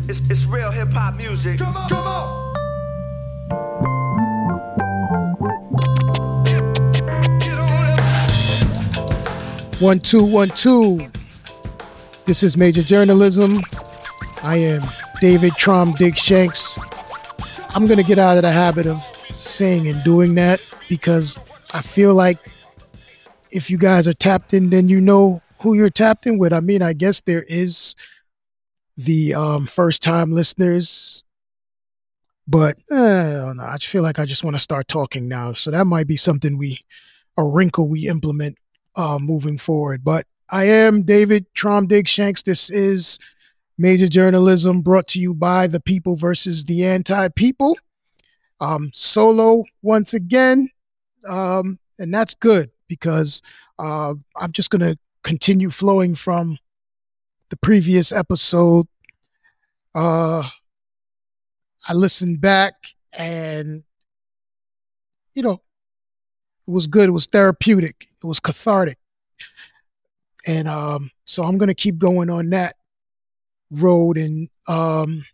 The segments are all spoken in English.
music. It's, it's real hip hop music. Come on, come on. One, two, one, two. This is Major Journalism. I am David Traum Diggs Shanks. I'm going to get out of the habit of saying and doing that because I feel like if you guys are tapped in, then you know who you're tapped in with. I mean, I guess there is the um, first time listeners, but uh, I don't know. I feel like I just want to start talking now. So that might be something we, a wrinkle we implement uh, moving forward. But I am David Traum Diggs Shanks. This is Major Journalism brought to you by the people versus the anti people. Um, solo once again. Um, and that's good because uh, I'm just going to continue flowing from the previous episode. Uh, I listened back and, you know, it was good. It was therapeutic. It was cathartic. And um, so I'm going to keep going on that road and um,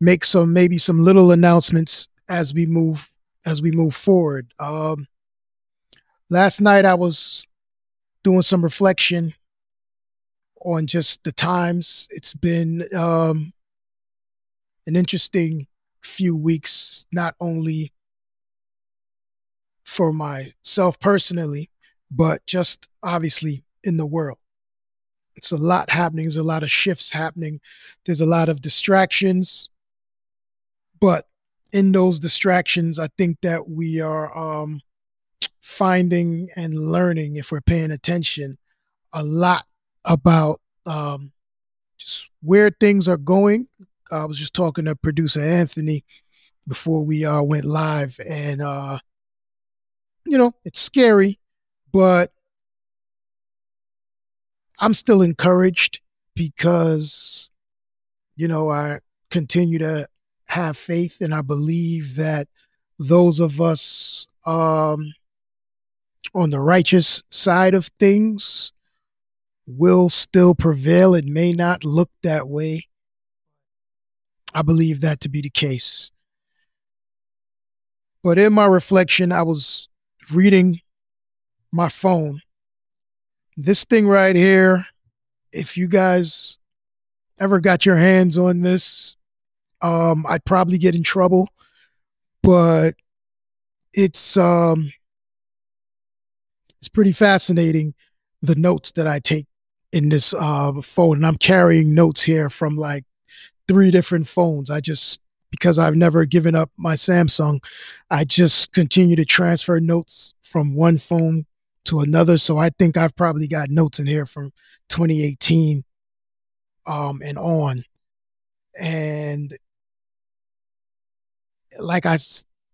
make some maybe some little announcements as we move as we move forward. Um, last night I was doing some reflection on just the times. It's been um, an interesting few weeks, not only for myself personally, but just obviously in the world. It's a lot happening. There's a lot of shifts happening. There's a lot of distractions. But in those distractions, I think that we are um, finding and learning, if we're paying attention, a lot about um, just where things are going. I was just talking to producer Anthony before we uh, went live, and uh, you know, it's scary, but I'm still encouraged because, you know, I continue to have faith and I believe that those of us um, on the righteous side of things will still prevail. It may not look that way. I believe that to be the case. But in my reflection, I was reading my phone. This thing right here, if you guys ever got your hands on this, um, I'd probably get in trouble. But it's um it's pretty fascinating the notes that I take in this uh, phone. And I'm carrying notes here from like three different phones. I just because I've never given up my Samsung, I just continue to transfer notes from one phone to another. So I think I've probably got notes in here from 2018 um, and on. And like I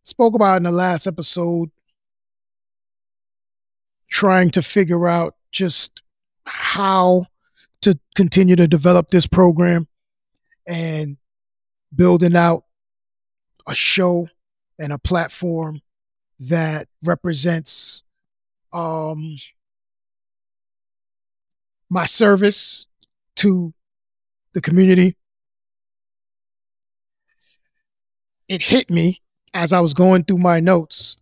spoke about in the last episode, trying to figure out just how to continue to develop this program and building out a show and a platform that represents um, my service to the community. It hit me as I was going through my notes.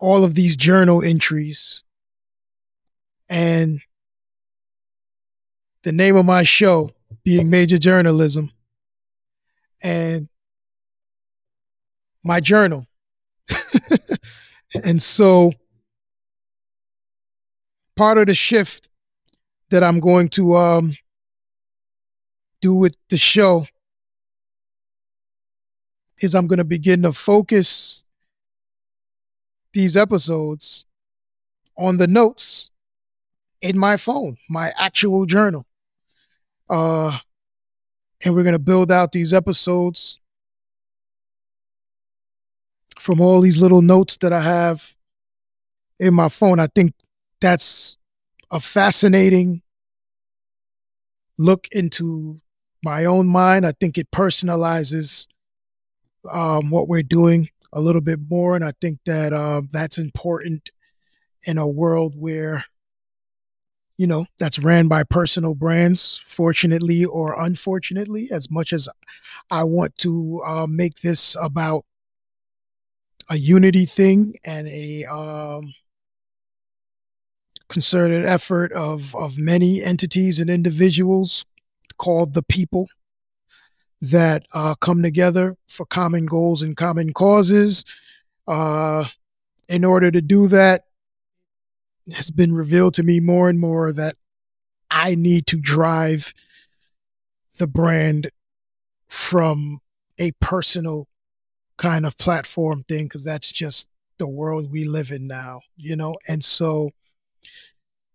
All of these journal entries and the name of my show being Major Journalism and my journal. and so part of the shift that I'm going to um, do with the show is I'm going to begin to focus these episodes on the notes in my phone, my actual journal. Uh, and we're going to build out these episodes from all these little notes that I have in my phone. I think that's a fascinating look into my own mind. I think it personalizes um, what we're doing a little bit more. And I think that um, that's important in a world where you know, that's ran by personal brands, fortunately or unfortunately, as much as I want to uh, make this about a unity thing and a um, concerted effort of, of many entities and individuals called the people that uh, come together for common goals and common causes. Uh, in order to do that, has been revealed to me more and more that I need to drive the brand from a personal kind of platform thing because that's just the world we live in now, you know? And so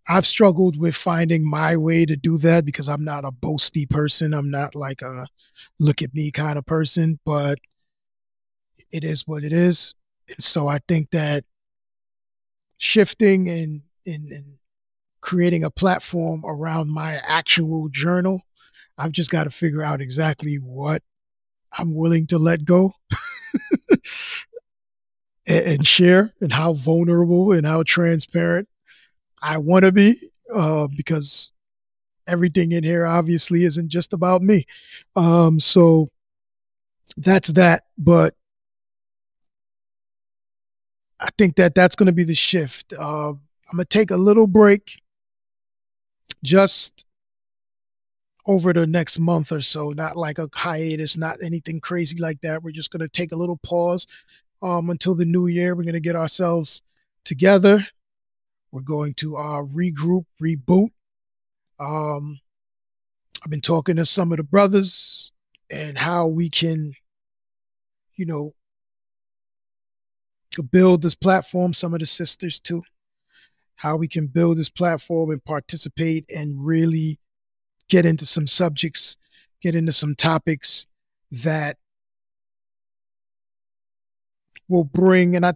I've struggled with finding my way to do that because I'm not a boasty person. I'm not like a look at me kind of person, but it is what it is. And so I think that shifting and, and, and creating a platform around my actual journal, I've just got to figure out exactly what I'm willing to let go and, and, share and how vulnerable and how transparent I want to be uh, because everything in here obviously isn't just about me. Um, so that's that. But I think that that's going to be the shift. Uh, I'm going to take a little break just over the next month or so, not like a hiatus, not anything crazy like that. We're just going to take a little pause um, until the new year. We're going to get ourselves together. We're going to uh, regroup, reboot. Um, I've been talking to some of the brothers and how we can, you know, build this platform, some of the sisters too, how we can build this platform and participate and really get into some subjects, get into some topics that will bring, and I,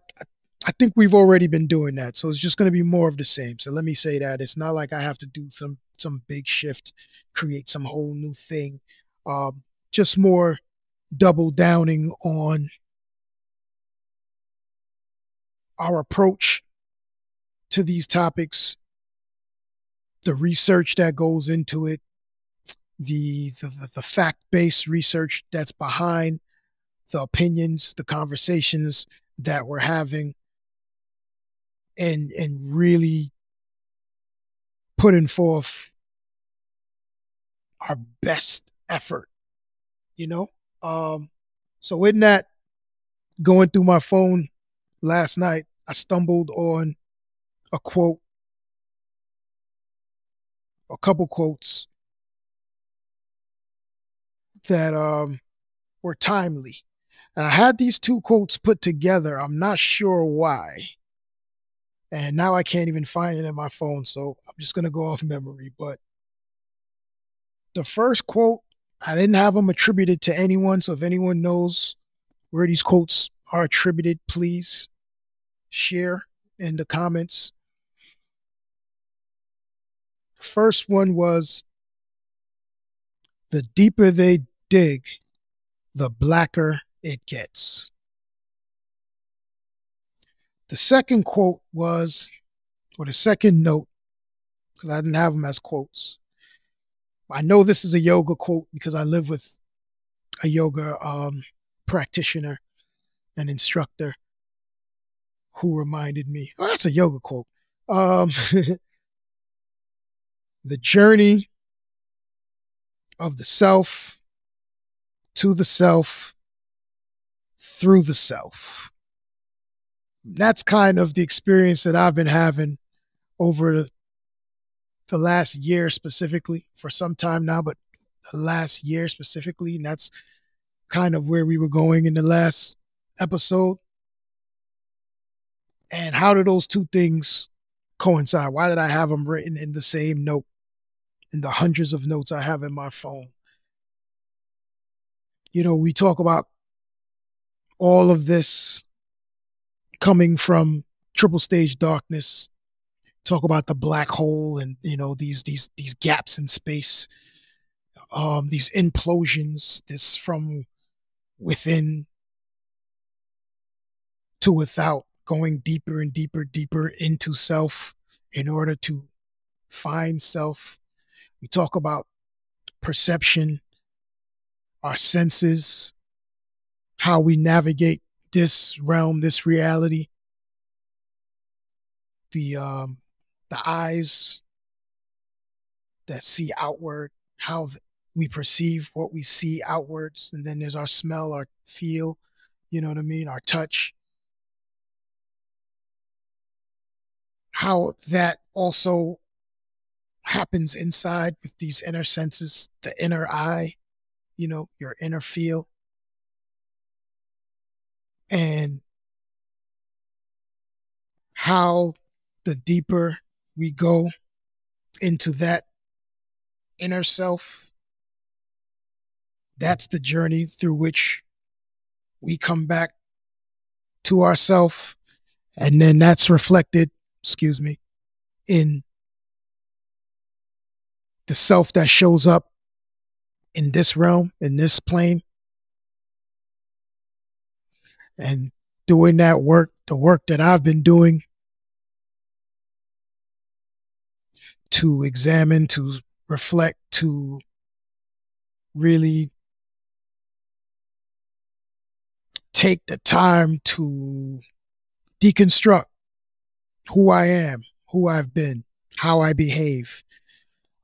I think we've already been doing that. So it's just going to be more of the same. So let me say that it's not like I have to do some some big shift, create some whole new thing. Um, just more double downing on our approach to these topics, the research that goes into it, the the, the fact based research that's behind the opinions, the conversations that we're having, and and really putting forth our best effort, you know? Um, so in that, going through my phone last night, I stumbled on a quote, a couple quotes that um, were timely. And I had these two quotes put together. I'm not sure why. And now I can't even find it in my phone. So I'm just going to go off memory. But the first quote, I didn't have them attributed to anyone. So if anyone knows where these quotes are attributed, please share in the comments. First one was the deeper they dig, the blacker it gets. The second quote was, or the second note, because I didn't have them as quotes. I know this is a yoga quote because I live with a yoga um, practitioner and instructor who reminded me. Oh, that's a yoga quote. Um, the journey of the self to the self through the self. That's kind of the experience that I've been having over the, the last year specifically for some time now, but the last year specifically. And that's kind of where we were going in the last episode. And how do those two things coincide? Why did I have them written in the same note, in the hundreds of notes I have in my phone? You know, we talk about all of this coming from triple stage darkness. Talk about the black hole and you know these these these gaps in space, um, these implosions. This from within to without going deeper and deeper, deeper into self in order to find self. We talk about perception, our senses, how we navigate this realm, this reality. The um, the eyes that see outward, how we perceive what we see outwards, and then there's our smell, our feel, you know what I mean, our touch. How that also happens inside with these inner senses, the inner eye, you know, your inner feel. And how the deeper we go into that inner self, that's the journey through which we come back to ourself and then that's reflected excuse me in the self that shows up in this realm in this plane and doing that work the work that i've been doing to examine to reflect to really take the time to deconstruct who I am, who I've been, how I behave.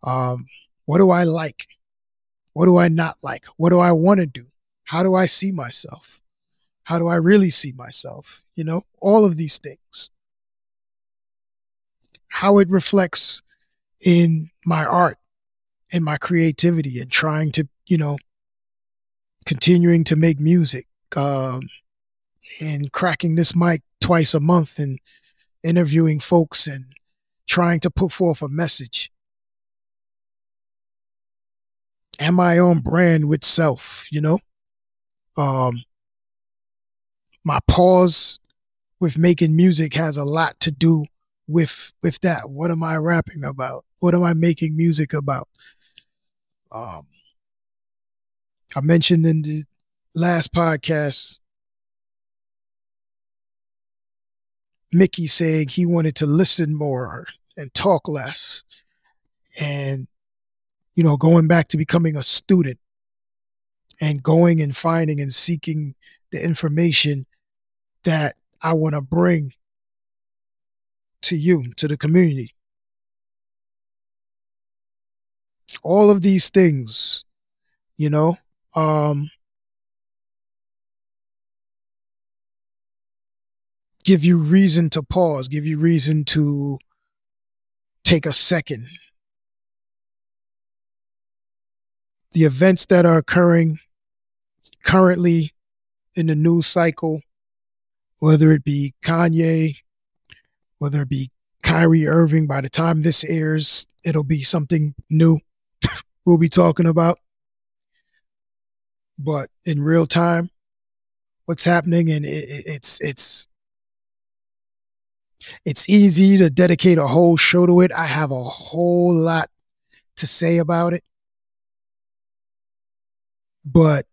Um, what do I like? What do I not like? What do I want to do? How do I see myself? How do I really see myself? You know, all of these things. How it reflects in my art, in my creativity, and trying to, you know, continuing to make music, um, and cracking this mic twice a month and interviewing folks and trying to put forth a message. Am I on brand with self, you know? Um, my pause with making music has a lot to do with with that. What am I rapping about? What am I making music about? Um, I mentioned in the last podcast Mickey saying he wanted to listen more and talk less. And, you know, going back to becoming a student and going and finding and seeking the information that I want to bring to you, to the community. All of these things, you know, um, give you reason to pause, give you reason to take a second. The events that are occurring currently in the news cycle, whether it be Kanye, whether it be Kyrie Irving, by the time this airs, it'll be something new we'll be talking about. But in real time, what's happening and it, it's it's it's easy to dedicate a whole show to it. I have a whole lot to say about it. But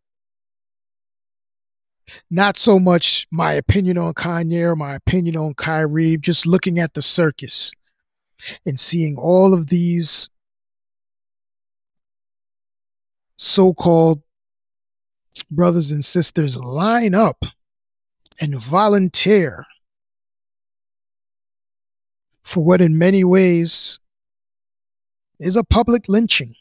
not so much my opinion on Kanye or my opinion on Kyrie, just looking at the circus and seeing all of these so called brothers and sisters line up and volunteer for what in many ways is a public lynching.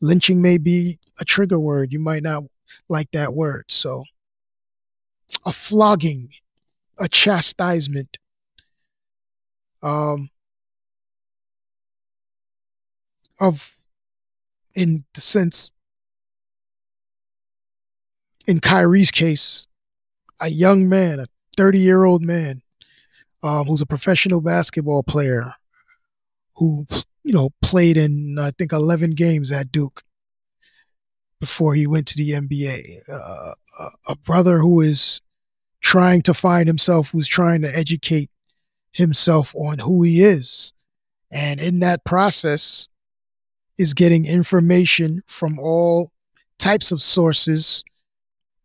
Lynching may be a trigger word. You might not like that word. So, a flogging, a chastisement. Um, of, in the sense, in Kyrie's case, a young man, a 30 year old man, um, who's a professional basketball player who, you know, played in, I think, 11 games at Duke before he went to the NBA. Uh, a brother who is trying to find himself, who's trying to educate himself on who he is. And in that process, is getting information from all types of sources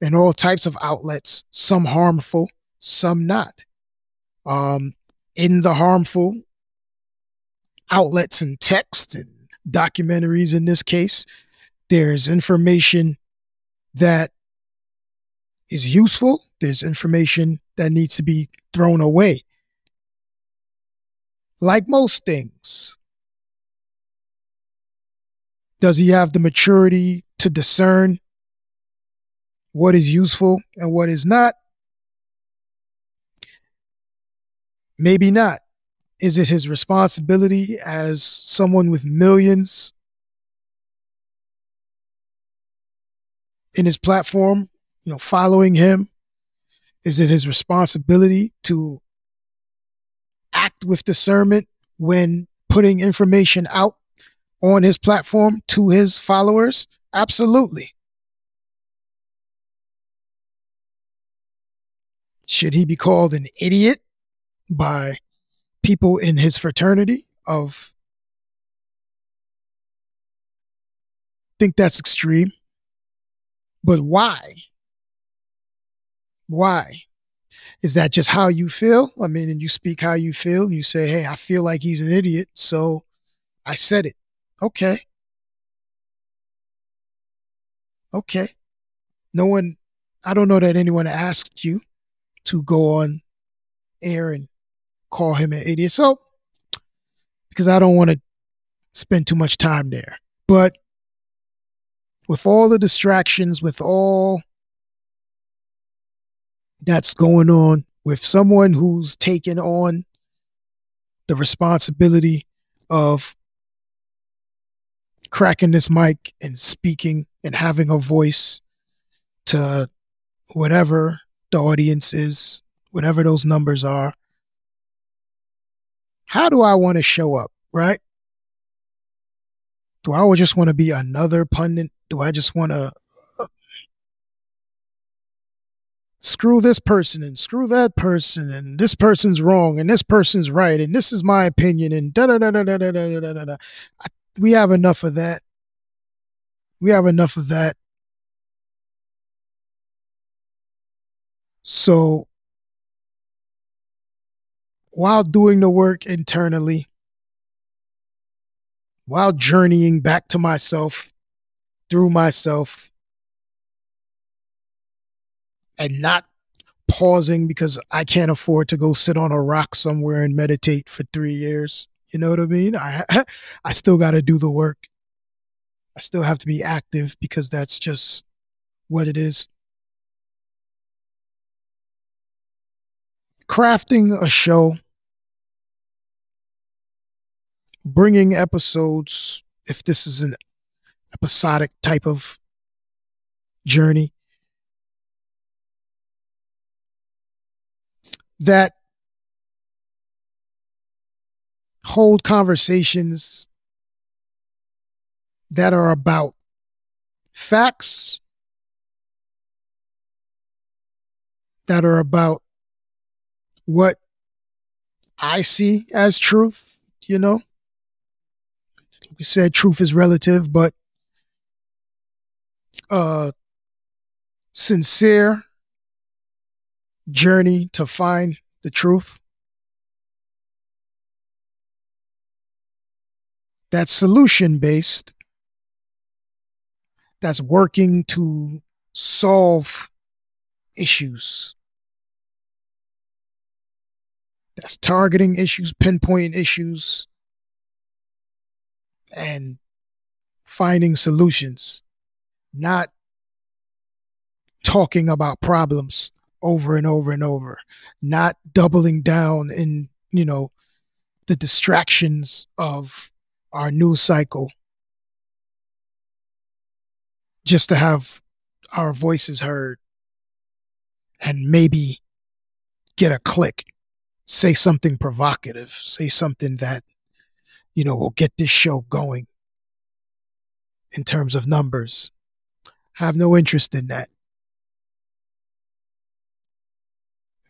and all types of outlets, some harmful, some not. Um, in the harmful, outlets and text and documentaries in this case. There's information that is useful, there's information that needs to be thrown away. Like most things, does he have the maturity to discern what is useful and what is not? Maybe not. Is it his responsibility as someone with millions in his platform, you know, following him? Is it his responsibility to act with discernment when putting information out on his platform to his followers? Absolutely. Should he be called an idiot by people in his fraternity of think that's extreme. But why? Why? Is that just how you feel? I mean, and you speak how you feel. You say, hey, I feel like he's an idiot. So I said it. Okay. Okay. No one, I don't know that anyone asked you to go on air and call him an idiot. So, because I don't want to spend too much time there. But with all the distractions, with all that's going on, with someone who's taken on the responsibility of cracking this mic and speaking and having a voice to whatever the audience is, whatever those numbers are, how do I want to show up, right? Do I just want to be another pundit? Do I just want to uh, screw this person and screw that person and this person's wrong and this person's right and this is my opinion and da da da da da da da da da da. We have enough of that. We have enough of that. So while doing the work internally, while journeying back to myself, through myself, and not pausing because I can't afford to go sit on a rock somewhere and meditate for three years. You know what I mean? I I still got to do the work. I still have to be active because that's just what it is. Crafting a show bringing episodes, if this is an episodic type of journey, that hold conversations that are about facts, that are about what I see as truth, you know? We said truth is relative, but uh sincere journey to find the truth. That's solution based. That's working to solve issues. That's targeting issues, pinpointing issues, and finding solutions, not talking about problems over and over and over, not doubling down in, you know, the distractions of our news cycle just to have our voices heard and maybe get a click, say something provocative, say something that you know, we'll get this show going in terms of numbers. I have no interest in that.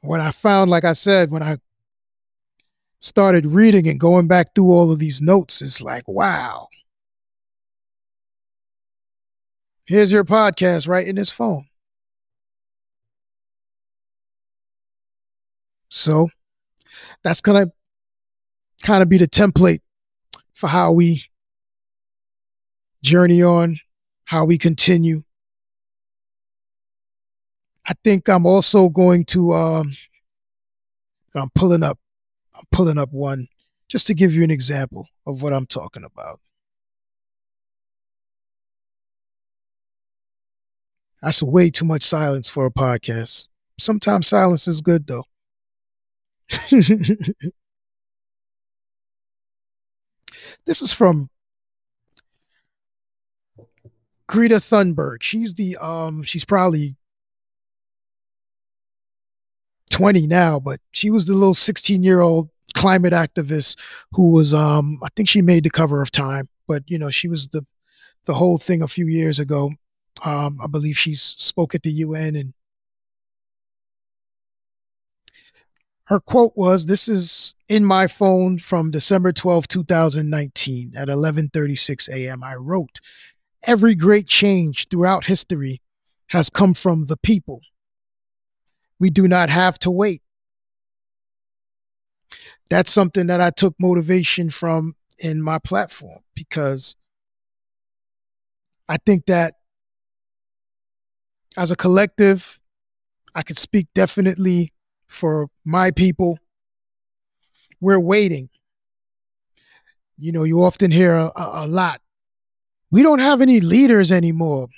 What I found, like I said, when I started reading and going back through all of these notes, is like, wow. Here's your podcast right in his phone. So that's going to kind of be the template for how we journey on, how we continue. I think I'm also going to um I'm pulling up I'm pulling up one just to give you an example of what I'm talking about. That's way too much silence for a podcast. Sometimes silence is good though. this is from Greta Thunberg. She's the um she's probably 20 now, but she was the little 16 year old climate activist who was um I think she made the cover of Time, but you know, she was the the whole thing a few years ago. Um, I believe she spoke at the UN and her quote was this is in my phone from December 12, 2019 at 11:36 a.m. I wrote every great change throughout history has come from the people. We do not have to wait. That's something that I took motivation from in my platform because I think that as a collective, I could speak definitely for my people. We're waiting. You know, you often hear a, a, lot. We don't have any leaders anymore.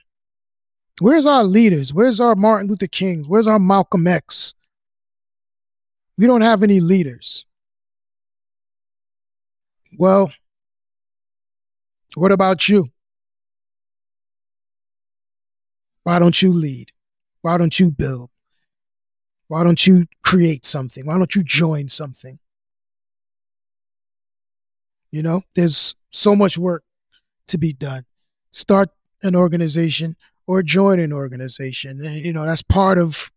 Where's our leaders? Where's our Martin Luther Kings? Where's our Malcolm X? We don't have any leaders. Well, what about you? Why don't you lead? Why don't you build? Why don't you create something? Why don't you join something? You know, there's so much work to be done. Start an organization or join an organization. You know, that's part of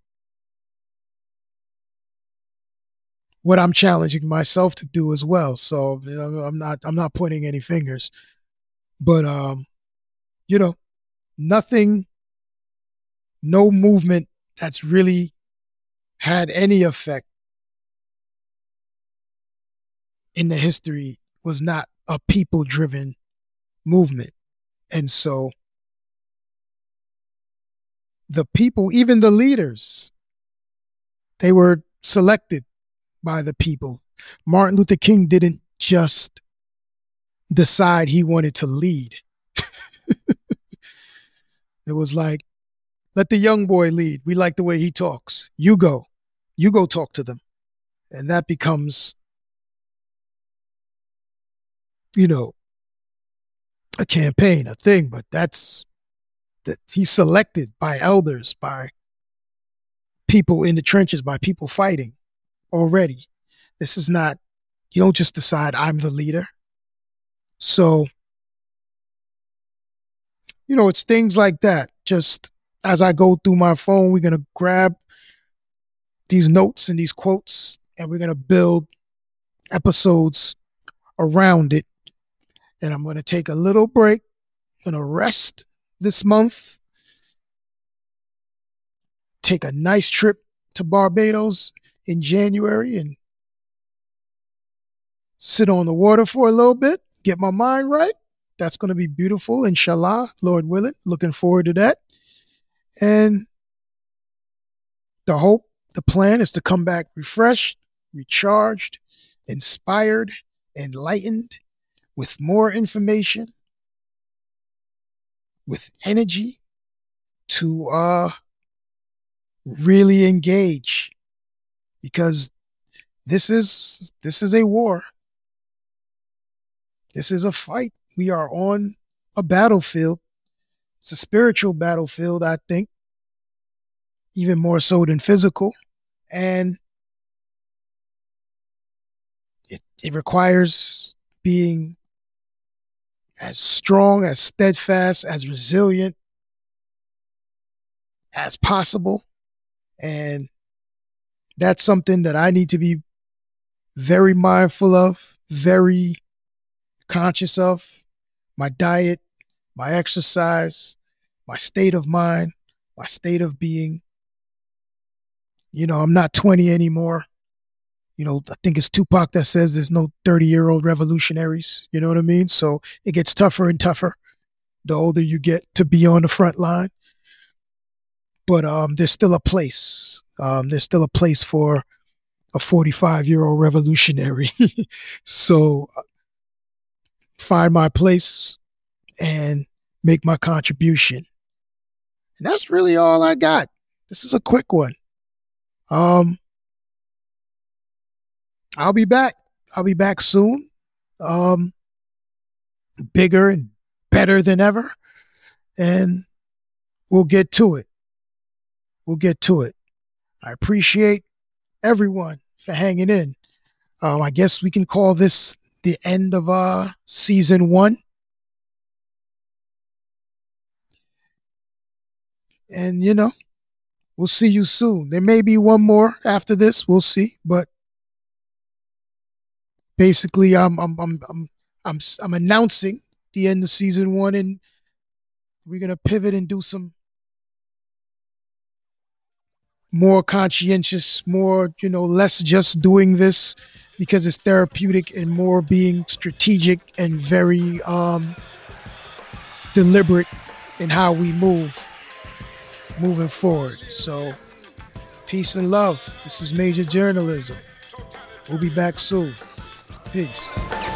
what I'm challenging myself to do as well. So you know, I'm not I'm not pointing any fingers, but um, you know, nothing no movement that's really had any effect in the history was not a people driven movement. And so the people, even the leaders, they were selected by the people. Martin Luther King didn't just decide he wanted to lead. it was like let the young boy lead. We like the way he talks. You go. You go talk to them. And that becomes, you know, a campaign, a thing, but that's that he's selected by elders, by people in the trenches, by people fighting already. This is not, you don't just decide I'm the leader. So, you know, it's things like that. Just as I go through my phone, we're going to grab these notes and these quotes and we're going to build episodes around it. And I'm going to take a little break. I'm going to rest this month. Take a nice trip to Barbados in January and sit on the water for a little bit, get my mind right. That's going to be beautiful, inshallah, Lord willing. Looking forward to that. And the hope, the plan is to come back refreshed, recharged, inspired, enlightened, with more information, with energy to uh really engage because this is this is a war. This is a fight. We are on a battlefield it's a spiritual battlefield, I think, even more so than physical. And it, it requires being as strong, as steadfast, as resilient as possible. And that's something that I need to be very mindful of, very conscious of. My diet, my exercise, my state of mind, my state of being. You know, I'm not 20 anymore. You know, I think it's Tupac that says there's no 30 year old revolutionaries. You know what I mean? So it gets tougher and tougher the older you get to be on the front line. But um, there's still a place. Um, there's still a place for a 45 year old revolutionary. so find my place and make my contribution. And that's really all I got. This is a quick one. Um, I'll be back. I'll be back soon. Um, bigger and better than ever. And we'll get to it. We'll get to it. I appreciate everyone for hanging in. Um, I guess we can call this the end of uh, season one. And, you know, we'll see you soon. There may be one more after this. We'll see. But basically, I'm, I'm, I'm, I'm, I'm, I'm announcing the end of season one, and we're to pivot and do some more conscientious, more, you know, less just doing this because it's therapeutic and more being strategic and very um, deliberate in how we move moving forward. So, peace and love. This is Major Journalism. We'll be back soon. Peace.